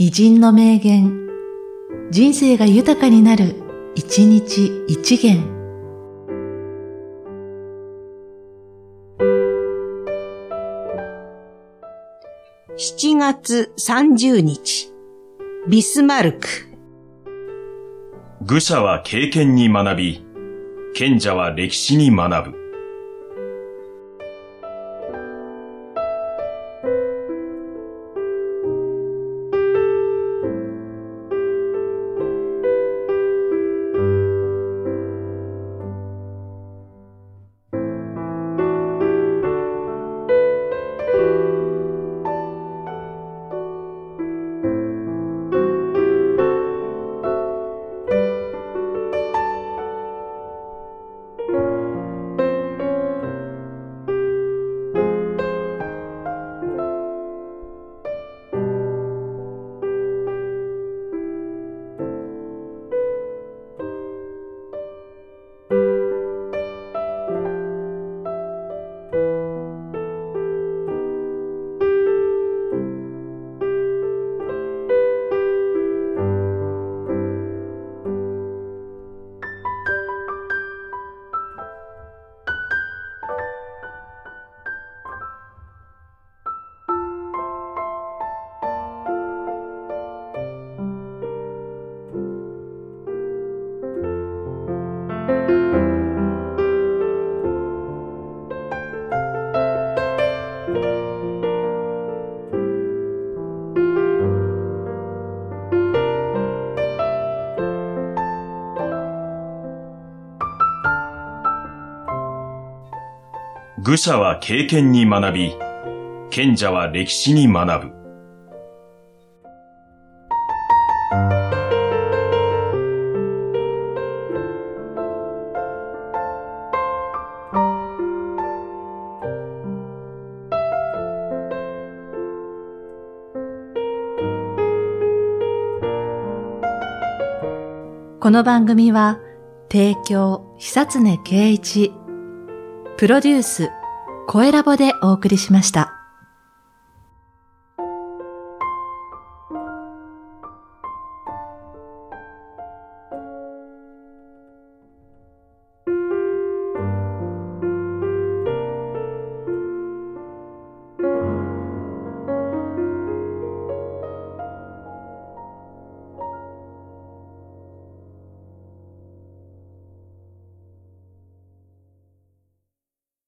偉人の名言、人生が豊かになる、一日一元。7月30日、ビスマルク。愚者は経験に学び、賢者は歴史に学ぶ。愚者は経験に学び、賢者は歴史に学ぶ。この番組は、提供、久常圭一、プロデュース、声ラボでお送りしました。